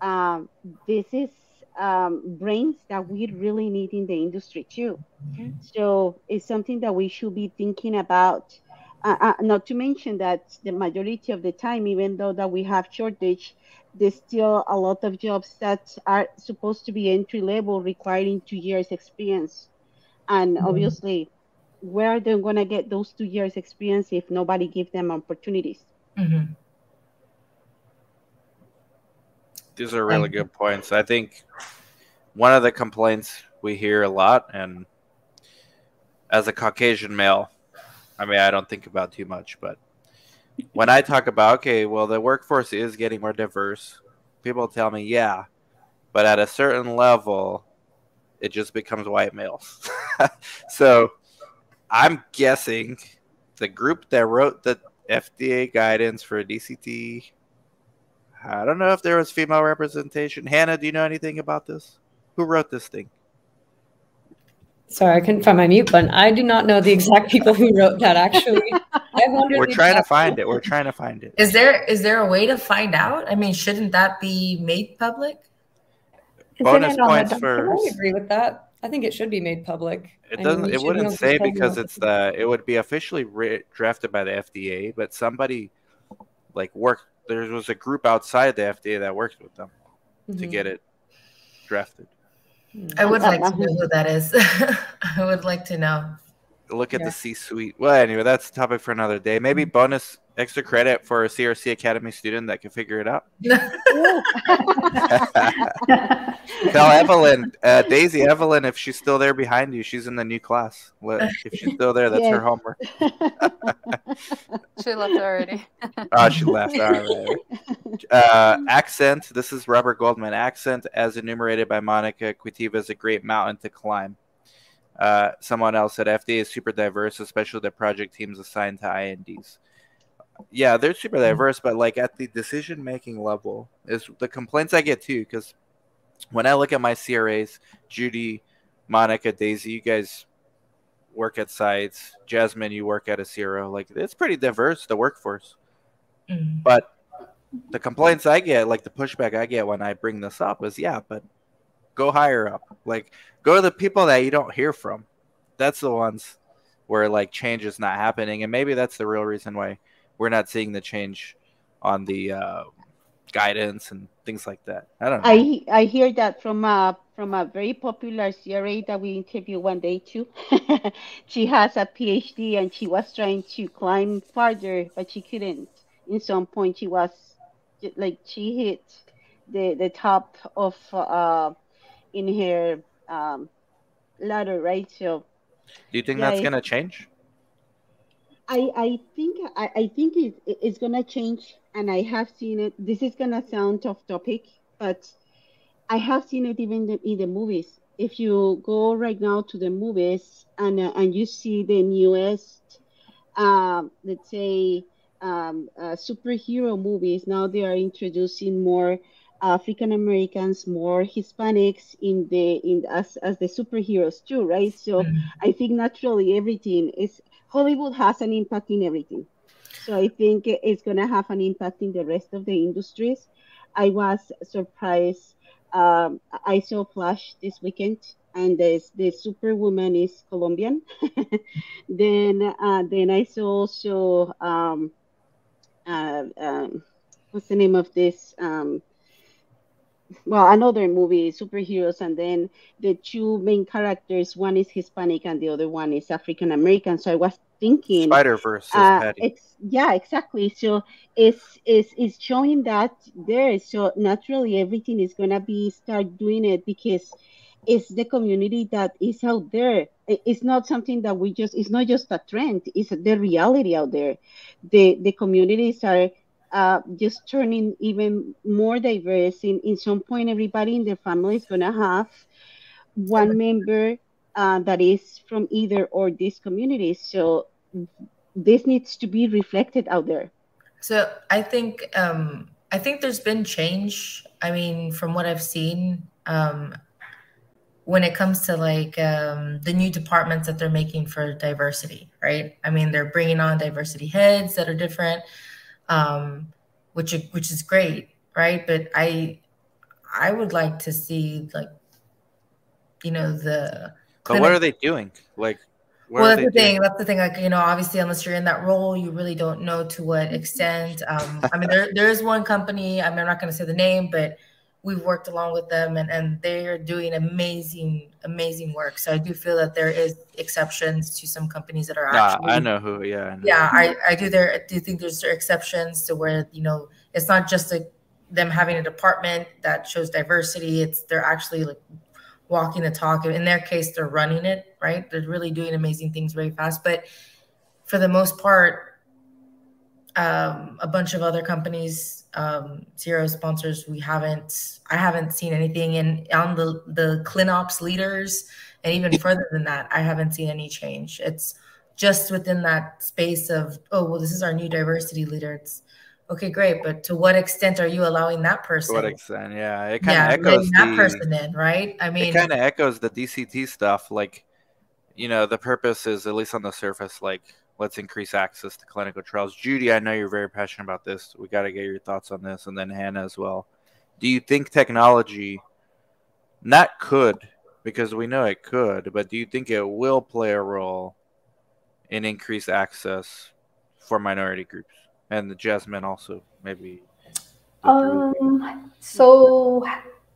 um, this is um, brains that we really need in the industry too. Mm-hmm. So it's something that we should be thinking about. Uh, uh, not to mention that the majority of the time, even though that we have shortage, there's still a lot of jobs that are supposed to be entry level, requiring two years experience. And mm-hmm. obviously, where are they going to get those two years experience if nobody gives them opportunities? Mm-hmm. These are really good points. I think one of the complaints we hear a lot, and as a Caucasian male, I mean, I don't think about too much, but when I talk about, okay, well, the workforce is getting more diverse, people tell me, yeah, but at a certain level, it just becomes white males. so I'm guessing the group that wrote the FDA guidance for DCT, I don't know if there was female representation. Hannah, do you know anything about this? Who wrote this thing? Sorry, I couldn't find my mute button. I do not know the exact people who wrote that. Actually, I We're trying to find it. We're trying to find it. Is there is there a way to find out? I mean, shouldn't that be made public? Bonus points for. I agree with that. I think it should be made public. It doesn't. It wouldn't say because it's the. It would be officially re- drafted by the FDA, but somebody like worked. There was a group outside the FDA that worked with them mm-hmm. to get it drafted. I would like to know who that is. I would like to know. Look at yeah. the C suite. Well, anyway, that's a topic for another day. Maybe mm-hmm. bonus extra credit for a CRC Academy student that can figure it out. Tell Evelyn, uh, Daisy, Evelyn, if she's still there behind you, she's in the new class. If she's still there, that's her homework. she left already. oh, she left. All right. Uh, accent. This is Robert Goldman. Accent, as enumerated by Monica Quitiva, is a great mountain to climb. Uh, someone else said FDA is super diverse, especially the project teams assigned to INDs yeah, they're super mm. diverse, but like at the decision making level is the complaints I get too. Because when I look at my CRAs, Judy, Monica, Daisy, you guys work at sites. Jasmine, you work at a CRO. Like it's pretty diverse the workforce, mm. but the complaints I get, like the pushback I get when I bring this up, is yeah, but go higher up. Like go to the people that you don't hear from. That's the ones where like change is not happening, and maybe that's the real reason why we're not seeing the change on the uh, guidance and things like that. I don't know. I I hear that from a from a very popular CRA that we interviewed one day too. she has a PhD and she was trying to climb farther, but she couldn't. In some point, she was like she hit the the top of uh in her um ladder, right? So. Do you think yeah, that's gonna change? I, I think I, I think it, it's gonna change, and I have seen it. This is gonna sound off topic, but I have seen it even in the movies. If you go right now to the movies and uh, and you see the newest, um, let's say, um, uh, superhero movies, now they are introducing more African Americans, more Hispanics in the in as as the superheroes too, right? So mm-hmm. I think naturally everything is Hollywood has an impact in everything. So I think it's going to have an impact in the rest of the industries. I was surprised. Um, I saw Flash this weekend, and the, the Superwoman is Colombian. then uh, then I saw also um, uh, um, what's the name of this? Um, well, another movie, superheroes, and then the two main characters, one is Hispanic and the other one is African American. So I was thinking Spider Verse. Uh, it's yeah, exactly. So it's it's it's showing that there. So naturally, everything is gonna be start doing it because it's the community that is out there. It's not something that we just. It's not just a trend. It's the reality out there. The the communities are uh, just turning even more diverse. In, in some point, everybody in their family is going to have one member uh, that is from either or these communities. So this needs to be reflected out there. So I think um, I think there's been change. I mean, from what I've seen, um, when it comes to like um, the new departments that they're making for diversity, right? I mean, they're bringing on diversity heads that are different, um, which which is great, right? But I I would like to see like you know the. But what are they doing? Like, well, that's the thing. Doing? That's the thing. Like, you know, obviously, unless you're in that role, you really don't know to what extent. Um, I mean, there there is one company. I mean, I'm not going to say the name, but we've worked along with them and, and they're doing amazing amazing work. So i do feel that there is exceptions to some companies that are actually i know who yeah I know. yeah I, I do there I do think there's exceptions to where you know it's not just a, them having a department that shows diversity. It's they're actually like walking the talk. In their case they're running it right? They're really doing amazing things very fast. But for the most part um, a bunch of other companies um, zero sponsors. We haven't i haven't seen anything in on the the clinops leaders. And even further than that i haven't seen any change. It's just within that space of oh well this is our new diversity leader. It's okay great. But to what extent are you allowing that person to what extent? Yeah it kind of yeah, echoes that the, person in right? I mean it kind of echoes the dct stuff. Like you know the purpose is at least on the surface like let's increase access to clinical trials. Judy, I know you're very passionate about this. We got to get your thoughts on this, and then Hannah as well. Do you think technology not could, because we know it could, but do you think it will play a role in increased access for minority groups and the Jasmine also maybe? Um. So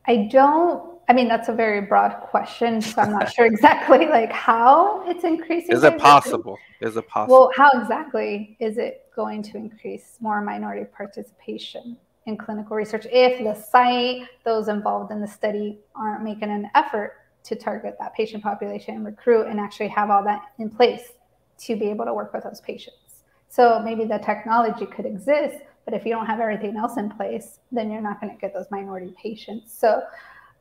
I don't I mean, that's a very broad question, so I'm not sure exactly like how it's increasing. Is it possible? Is it possible? Well, how exactly is it going to increase more minority participation in clinical research if the site, those involved in the study, aren't making an effort to target that patient population and recruit and actually have all that in place to be able to work with those patients? So maybe the technology could exist, but if you don't have everything else in place, then you're not going to get those minority patients. So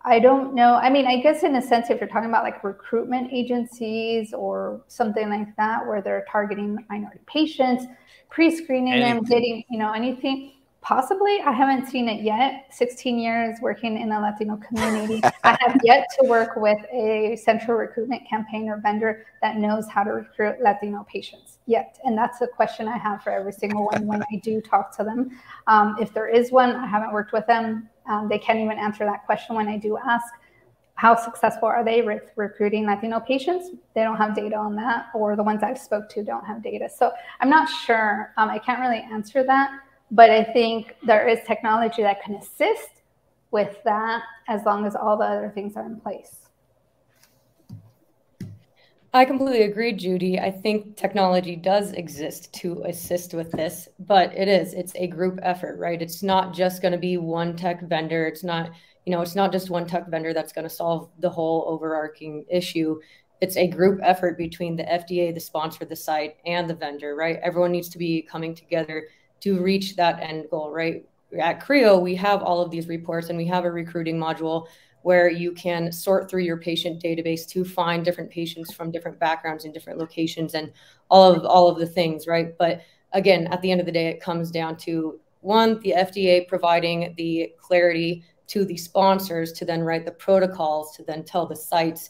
I don't know. I mean, I guess in a sense, if you're talking about like recruitment agencies or something like that, where they're targeting minority patients, pre-screening them, getting you know anything, possibly. I haven't seen it yet. 16 years working in the Latino community, I have yet to work with a central recruitment campaign or vendor that knows how to recruit Latino patients yet. And that's a question I have for every single one when I do talk to them. Um, if there is one, I haven't worked with them um, they can't even answer that question when I do ask how successful are they with recruiting Latino patients? They don't have data on that, or the ones I've spoke to don't have data. So I'm not sure. Um, I can't really answer that, but I think there is technology that can assist with that as long as all the other things are in place. I completely agree, Judy. I think technology does exist to assist with this, but it is, it's a group effort, right? It's not just going to be one tech vendor. It's not, you know, it's not just one tech vendor that's going to solve the whole overarching issue. It's a group effort between the FDA, the sponsor, the site, and the vendor, right? Everyone needs to be coming together to reach that end goal, right? At CRIO, we have all of these reports and we have a recruiting module where you can sort through your patient database to find different patients from different backgrounds and different locations and all of all of the things right but again at the end of the day it comes down to one the fda providing the clarity to the sponsors to then write the protocols to then tell the sites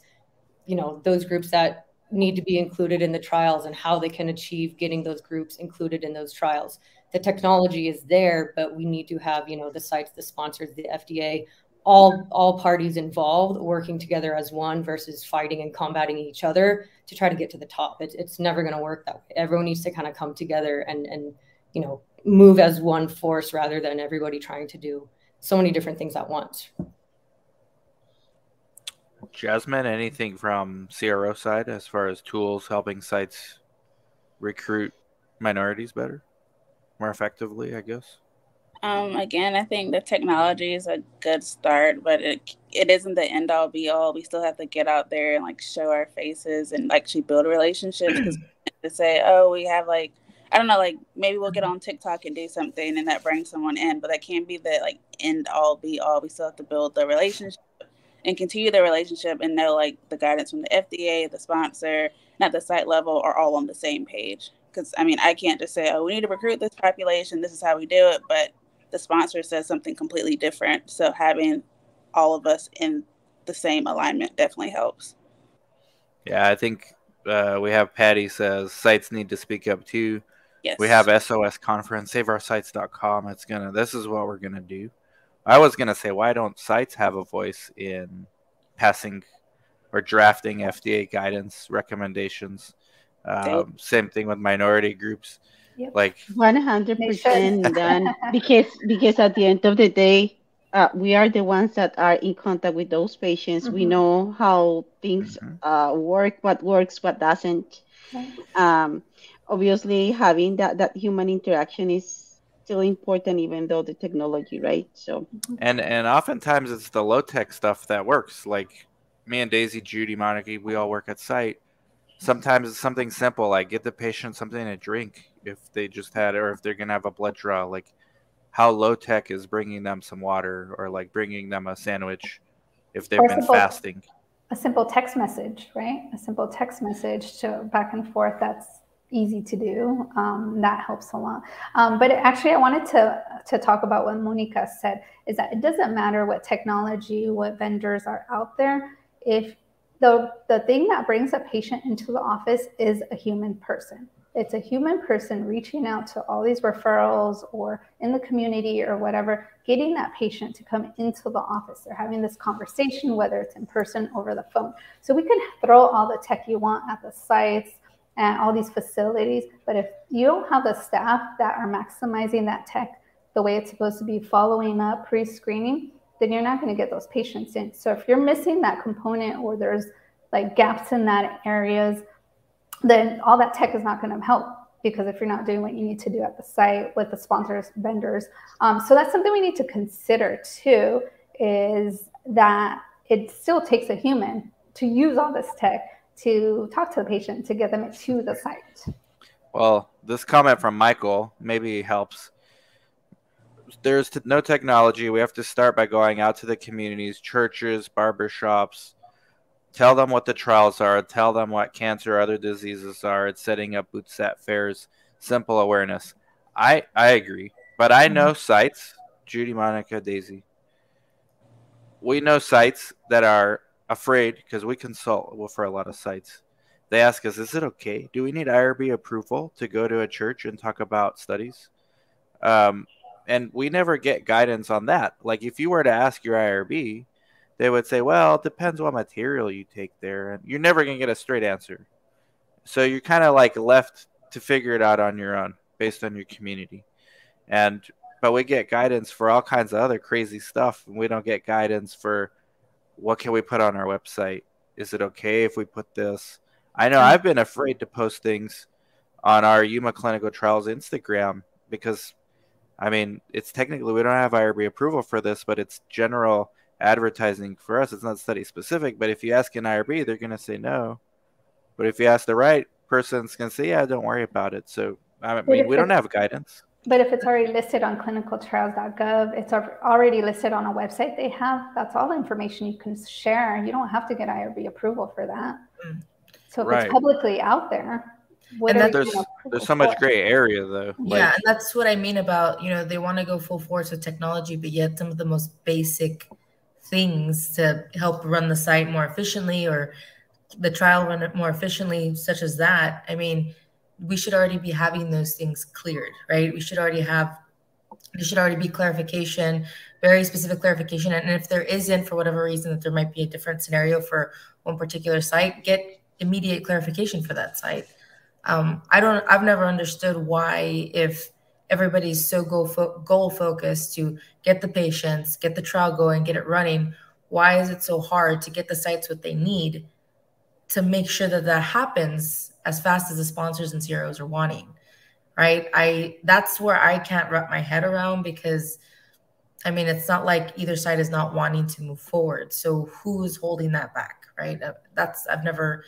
you know those groups that need to be included in the trials and how they can achieve getting those groups included in those trials the technology is there but we need to have you know the sites the sponsors the fda all all parties involved working together as one versus fighting and combating each other to try to get to the top. It's it's never going to work that way. Everyone needs to kind of come together and and you know move as one force rather than everybody trying to do so many different things at once. Jasmine, anything from CRO side as far as tools helping sites recruit minorities better, more effectively, I guess? Um, again, I think the technology is a good start, but it it isn't the end all be all. We still have to get out there and like show our faces and actually build relationships. Because to say, oh, we have like I don't know, like maybe we'll get on TikTok and do something and that brings someone in, but that can't be the like end all be all. We still have to build the relationship and continue the relationship and know like the guidance from the FDA, the sponsor, not the site level are all on the same page. Because I mean, I can't just say, oh, we need to recruit this population. This is how we do it, but the sponsor says something completely different. So having all of us in the same alignment definitely helps. Yeah, I think uh, we have Patty says sites need to speak up too. Yes. We have SOS conference, saveoursites.com. It's gonna. This is what we're gonna do. I was gonna say, why don't sites have a voice in passing or drafting FDA guidance recommendations? Um, same thing with minority groups. Yep. Like One hundred percent done because because at the end of the day, uh, we are the ones that are in contact with those patients. We Mhm. know how things Mhm. uh, work, what works, what doesn't. Right. Um, obviously, having that that human interaction is still important, even though the technology, right? So and and oftentimes it's the low tech stuff that works. Like me and Daisy, Judy, Monica, we all work at site. Sometimes it's something simple like get the patient something to drink if they just had, or if they're gonna have a blood draw. Like how low tech is bringing them some water, or like bringing them a sandwich if they've Or been simple- fasting. a simple text message, right? A simple text message to back and forth. That's easy to do. Um, that helps a lot. Um, but actually, I wanted to to talk about what Monica said. Is that it doesn't matter what technology, what vendors are out there. If the the thing that brings a patient into the office is a human person. It's a human person reaching out to all these referrals or in the community or whatever, getting that patient to come into the office. They're having this conversation, whether it's in person over the phone. So we can throw all the tech you want at the sites and all these facilities, but if you don't have the staff that are maximizing that tech the way it's supposed to be, following up pre-screening, then you're not going to get those patients in. So if you're missing that component or there's like gaps in that areas, then all that tech is not going to help because if you're not doing what you need to do at the site with the sponsors, vendors. Um, so that's something we need to consider too, is that it still takes a human to use all this tech to talk to the patient to get them to the site. Well, this comment from Michael maybe helps. There's t- no technology. We have to start by going out to the communities, churches, barbershops, tell them what the trials are, tell them what cancer or other diseases are. It's setting up booths at fairs, simple awareness. I I agree, but I know sites, Judy, Monica, Daisy. We know sites that are afraid because we consult for a lot of sites. They ask us, "Is it okay? Do we need IRB approval to go to a church and talk about studies?" Um, and we never get guidance on that. Like if you were to ask your IRB, they would say, "Well, it depends what material you take there," and you're never gonna get a straight answer. So you're kind of like left to figure it out on your own based on your community. And but we get guidance for all kinds of other crazy stuff, and we don't get guidance for what can we put on our website. Is it okay if we put this? I know mm. I've been afraid to post things on our Yuma Clinical Trials Instagram because, I mean, it's technically we don't have IRB approval for this, but it's general advertising for us. It's not study specific. But if you ask an IRB, they're going to say no. But if you ask the right person, it's going to say, yeah, don't worry about it. So, I mean, we don't it's- have guidance. But if it's already listed on clinicaltrials.gov, it's already listed on a website they have, that's all the information you can share. You don't have to get IRB approval for that. Mm. So if Right. it's publicly out there, what And that- There's there's so much gray area though. Like, yeah, and that's what I mean about you know they want to go full force with technology, but yet some of the most basic things to help run the site more efficiently or the trial run it more efficiently, such as that. I mean, we should already be having those things cleared, right? We should already have there should already be clarification, very specific clarification. And if there isn't, for whatever reason, that there might be a different scenario for one particular site, get immediate clarification for that site. Um, I don't. I've never understood why, if everybody's so goal fo- goal focused to get the patients, get the trial going, get it running, why is it so hard to get the sites what they need to make sure that that happens as fast as the sponsors and CROs are wanting? Right. I. That's where I can't wrap my head around because. I mean, it's not like either side is not wanting to move forward. So who's holding that back, right? That's I've never.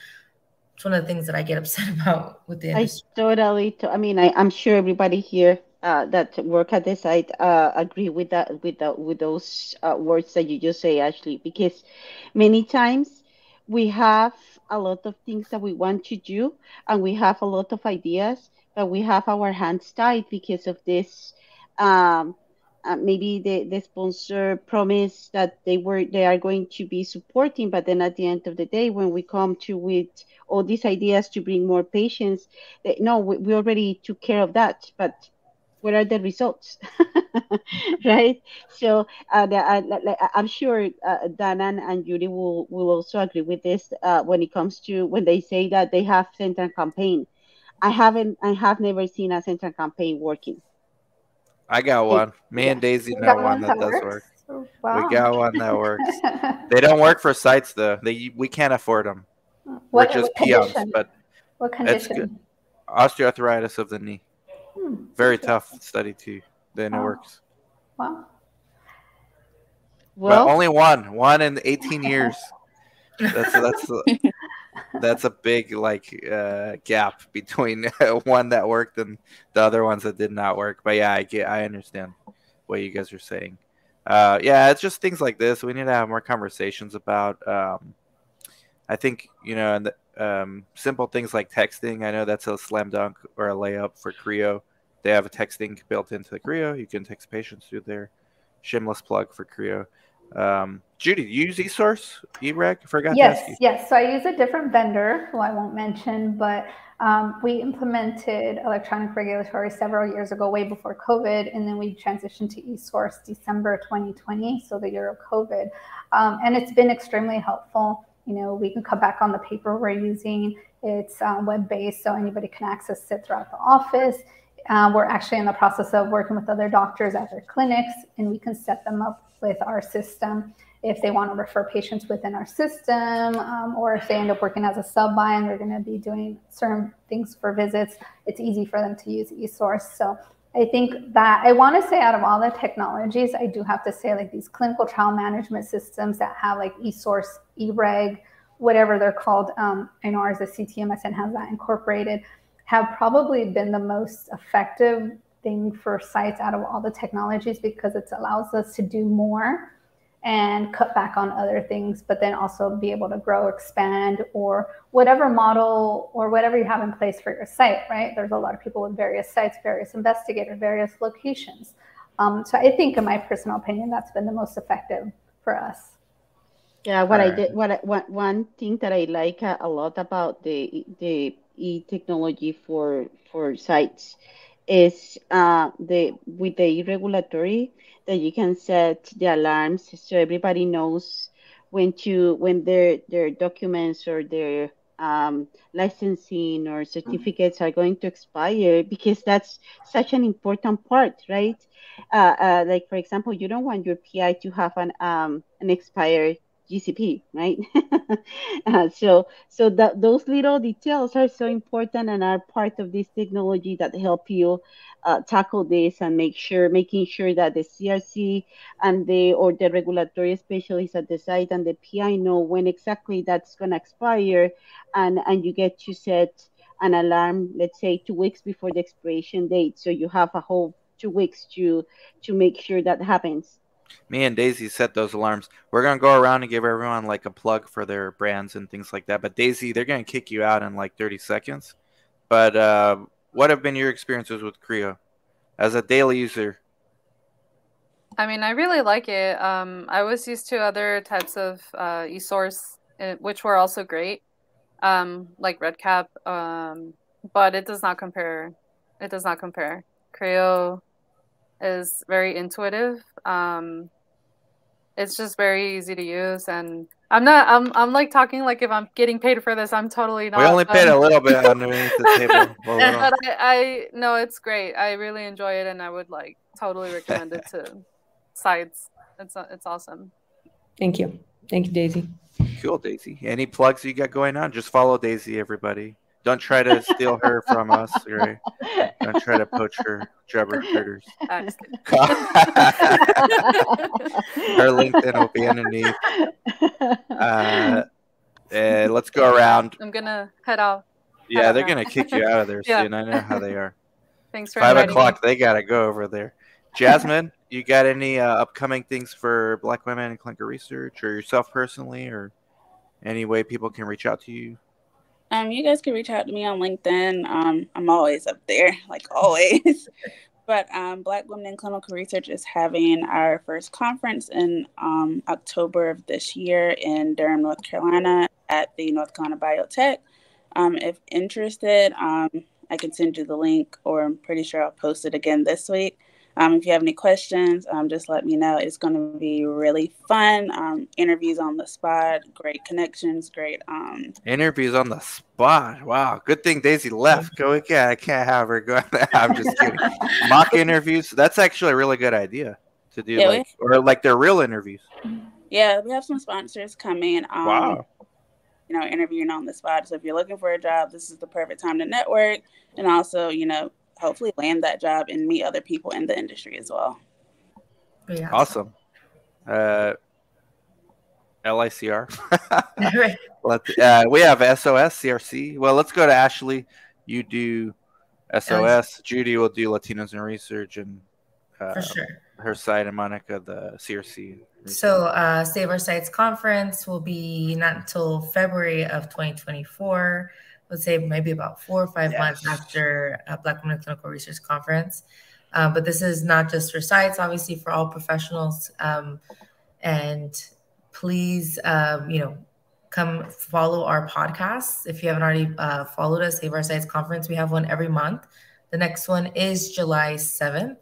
It's one of the things that I get upset about with the I totally, to, I mean, I, I'm sure everybody here uh, that work at the site uh, agree with that, with the, with those uh, words that you just say, Ashley, because many times we have a lot of things that we want to do and we have a lot of ideas, but we have our hands tied because of this um, uh, maybe the, the sponsor promised that they were they are going to be supporting, but then at the end of the day, when we come to with all these ideas to bring more patients, they, no, we, we already took care of that, but what are the results? Right? So uh, the, uh, i'm sure uh, and judy will, will also agree with this uh, when it comes to when they say that they have central campaign. I haven't i have never seen a central campaign working i got one. Me yeah. and daisy know one that, that does work. Oh, wow. we got one that works. They don't work for sites though. They we can't afford them what, we're just peons but what condition? osteoarthritis of the knee. Hmm, Very tough study too. Then it works. Wow. Well, but only one, one in 18 years. That's that's that's a big like uh, gap between one that worked and the other ones that did not work. But yeah, I get, I understand what you guys are saying. Uh, yeah, it's just things like this. We need to have more conversations about. Um, I think you know, and the, um, simple things like texting. I know that's a slam dunk or a layup for CRIO. They have a texting built into the CRIO. You can text patients through there. Shameless plug for CRIO. Um, Judy, do you use eSource, eReg? I forgot yes, Yes, So I use a different vendor who I won't mention, but um, we implemented electronic regulatory several years ago, way before COVID, and then we transitioned to eSource December 2020, so the year of COVID. Um, and it's been extremely helpful. You know, we can cut back on the paper we're using. It's um, web-based, so anybody can access it throughout the office. Uh, we're actually in the process of working with other doctors at their clinics, and we can set them up with our system if they want to refer patients within our system, um, or if they end up working as a sub by and they're going to be doing certain things for visits. It's easy for them to use eSource. So I think that I want to say out of all the technologies, I do have to say like these clinical trial management systems that have like eSource, eReg, whatever they're called. Um, I know ours, the CTMSN has that incorporated, have probably been the most effective thing for sites out of all the technologies because it allows us to do more and cut back on other things, but then also be able to grow, expand, or whatever model or whatever you have in place for your site, right? There's a lot of people with various sites, various investigators, various locations. Um, so I think, in my personal opinion, that's been the most effective for us. Yeah, what right. I did, what, I, what one thing that I like a, a lot about the the e technology for for sites is uh, the with the regulatory that you can set the alarms so everybody knows when to when their their documents or their um, licensing or certificates are going to expire because that's such an important part, right? Uh, uh, like for example, you don't want your PI to have an um, an expired GCP, right? uh, so so that those little details are so important and are part of this technology that help you uh, tackle this and make sure making sure that the CRC and the or the regulatory specialist at the site and the PI know when exactly that's going to expire, and and you get to set an alarm, let's say two weeks before the expiration date, so you have a whole two weeks to to make sure that happens me and Daisy set those alarms. We're gonna go around and give everyone like a plug for their brands and things like that. But Daisy, they're gonna kick you out in like 30 seconds. But uh, what have been your experiences with CRIO as a daily user? I mean, I really like it. Um, I was used to other types of uh, eSource, eh, which were also great, um, like REDCap, um, but it does not compare. It does not compare. CRIO is very intuitive. Um, it's just very easy to use, and I'm not. I'm. I'm like talking like if I'm getting paid for this. I'm totally not. We only paid um, a little bit underneath the table. but I, I no, it's great. I really enjoy it, and I would like totally recommend it to sites. It's it's awesome. Thank you. Thank you, Daisy. Cool, Daisy. Any plugs you got going on? Just follow Daisy, everybody. Don't try to steal her from us. Right? Don't try to poach her job recruiters. her LinkedIn will be underneath. Uh, uh, let's go around. I'm gonna head off. Yeah, they're gonna kick you out of there yeah. soon. I know how they are. Thanks for five o'clock. Me. They gotta go over there. Jasmine, you got any uh, upcoming things for Black women in clinical research, or yourself personally, or any way people can reach out to you? Um, you guys can reach out to me on LinkedIn. Um, I'm always up there, like always. But um, Black Women in Clinical Research is having our first conference in um, October of this year in Durham, North Carolina, at the North Carolina Biotech. Um, if interested, um, I can send you the link, or I'm pretty sure I'll post it again this week. Um, if you have any questions, um, just let me know. It's going to be really fun. Um, interviews on the spot, great connections, great. Um, interviews on the spot. Wow, good thing Daisy left. Go again. I can't have her go. I'm just kidding. Mock interviews. That's actually a really good idea to do, yeah, like, or like they're real interviews. Yeah, we have some sponsors coming. Um, wow. You know, interviewing on the spot. So if you're looking for a job, this is the perfect time to network, and also, you know, hopefully land that job and meet other people in the industry as well. Yeah. Awesome. Uh, LICR. Let, uh, we have SOS, CRC. Well, let's go to Ashley. You do SOS. Judy will do Latinos in Research and uh, for sure. her side, and Monica the CRC. So, uh, Save Our Sites conference will be not until February of 2024 let's say maybe about four or five yes. months after a Black Women Clinical Research Conference. Uh, but this is not just for sites, obviously for all professionals. Um, and please, um, you know, come follow our podcasts. If you haven't already uh, followed us, Save Our Sites Conference, we have one every month. The next one is July 7th.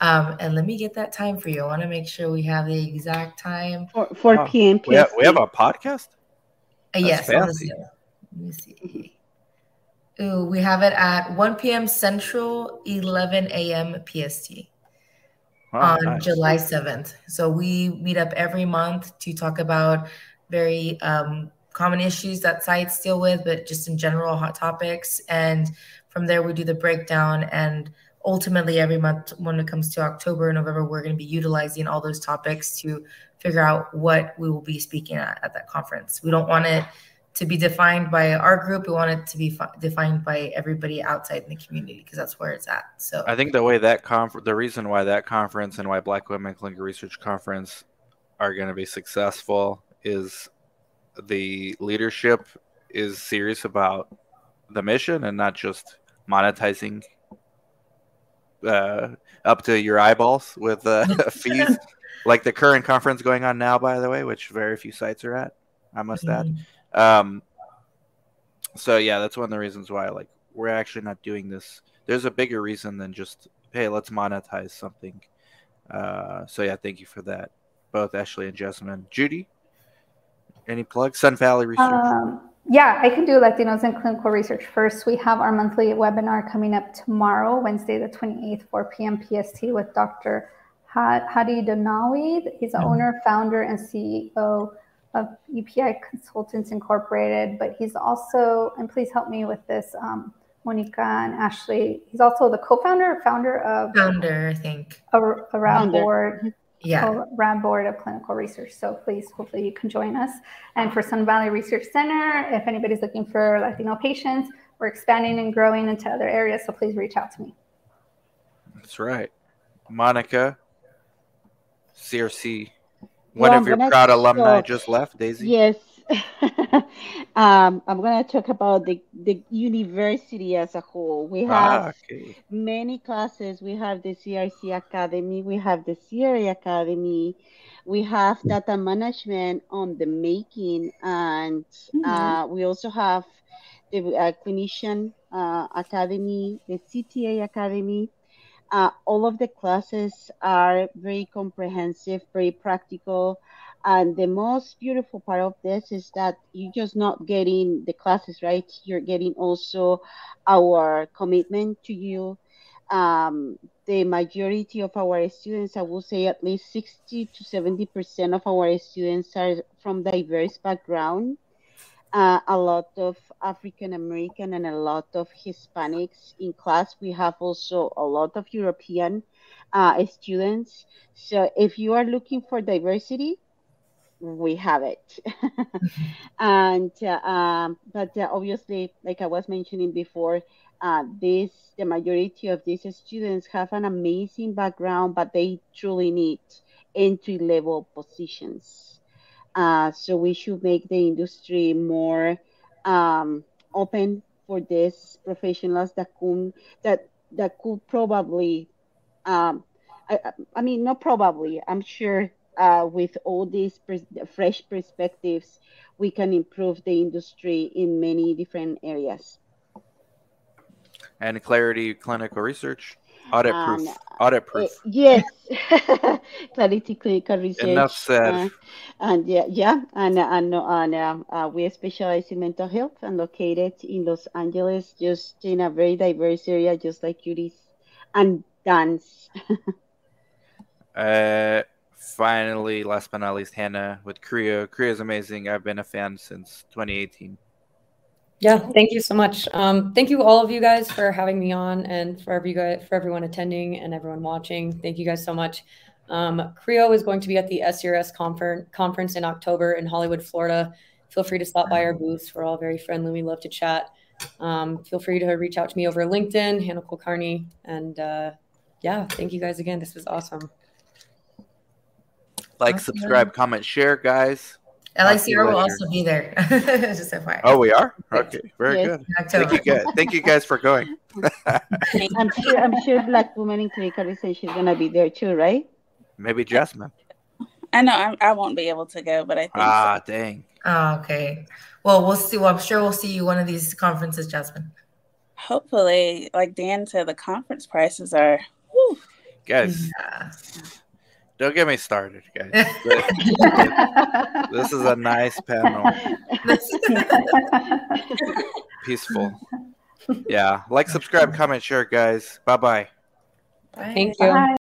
Um, and let me get that time for you. I want to make sure we have the exact time. 4, 4 p.m. We have, we have, a podcast? Uh, yes. Let me see. Ooh, we have it at 1 p.m. Central, 11 a.m. PST on nice. July 7th. So we meet up every month to talk about very um, common issues that sites deal with, but just in general, hot topics. And from there, we do the breakdown. And ultimately, every month, when it comes to October and November, we're going to be utilizing all those topics to figure out what we will be speaking at at that conference. We don't want it to be defined by our group. We want it to be fi- defined by everybody outside in the community because that's where it's at. So I think the way that conference, the reason why that conference and why Black Women Clinical Research Conference are going to be successful is the leadership is serious about the mission and not just monetizing uh, up to your eyeballs with uh, fees, like the current conference going on now, by the way, which very few sites are at. I must mm-hmm. add. Um, so yeah, that's one of the reasons why like we're actually not doing this. There's a bigger reason than just hey, let's monetize something. Uh, so yeah, thank you for that, both Ashley and Jasmine. Judy, any plugs? Sun Valley Research. Um, yeah, I can do Latinos in clinical research first. We have our monthly webinar coming up tomorrow, Wednesday the 28th, 4 p.m. PST with Dr. Hadi Donawi. He's the mm-hmm. owner, founder, and CEO of UPI Consultants Incorporated, but he's also, and please help me with this, um, Monica and Ashley. He's also the co-founder, founder of founder, I think, a, a RAB board, yeah, RAB board of clinical research. So please, hopefully, you can join us. And for Sun Valley Research Center, if anybody's looking for Latino patients, we're expanding and growing into other areas. So please reach out to me. That's right, Monica, CRC one well, of your proud alumni talk, just left, Daisy. Yes. um, I'm going to talk about the, the university as a whole. We ah, have ah, okay. many classes. We have the CRC Academy, we have the CRA Academy, we have data management on the making, and mm-hmm. uh, we also have the uh, Clinician uh, Academy, the CTA Academy. Uh, all of the classes are very comprehensive, very practical. And the most beautiful part of this is that you're just not getting the classes, right? You're getting also our commitment to you. Um, the majority of our students, I will say at least 60 to 70% of our students are from diverse background uh, a lot of African American and a lot of Hispanics in class. We have also a lot of European uh, students. So if you are looking for diversity, we have it. and uh, um, but uh, obviously, like I was mentioning before, uh, this the majority of these students have an amazing background, but they truly need entry level positions. Uh, so we should make the industry more um, open for these professionals that could that that could probably um, I, I mean, not probably. I'm sure uh, with all these fresh perspectives, we can improve the industry in many different areas. And Clarity Clinical Research, audit proof, Um, audit Uh, proof. yes, Clarity Clinical Research. Enough said. uh, and yeah, yeah, and and, and um, uh, we specialize in mental health and located in Los Angeles, just in a very diverse area, just like Judy's, and dance. Uh, finally, last but not least, Hannah with CRIO. CRIO is amazing. I've been a fan since 2018. Yeah, thank you so much. Um, thank you all of you guys for having me on, and for every guy, for everyone attending and everyone watching. Thank you guys so much. Um, CRIO is going to be at the SCRS conference conference in October in Hollywood, Florida. Feel free to stop by our booths. We're all very friendly. We love to chat. Um, feel free to reach out to me over LinkedIn, Hannah Kulkarni, and uh, yeah, thank you guys again. This was awesome. Like, Awesome. subscribe, comment, share, guys. Talk to LICR will also be there. Just FYI. Oh, we are okay. Very Yes. good. In Thank you guys. Thank you guys for going. I'm sure I'm sure Black Woman in Clinical Research is gonna be there too, right? Maybe Jasmine. I know I'm, I won't be able to go, but I think so. Ah, dang. Oh, okay. Well, we'll see. Well, I'm sure we'll see you one of these conferences, Jasmine. hopefully, like Dan said, the conference prices are. whew. Guys, Yeah. Don't get me started, guys. This is a nice panel. Peaceful. Yeah. Like, subscribe, comment, share, guys. Bye bye. Bye. Thank you. Bye.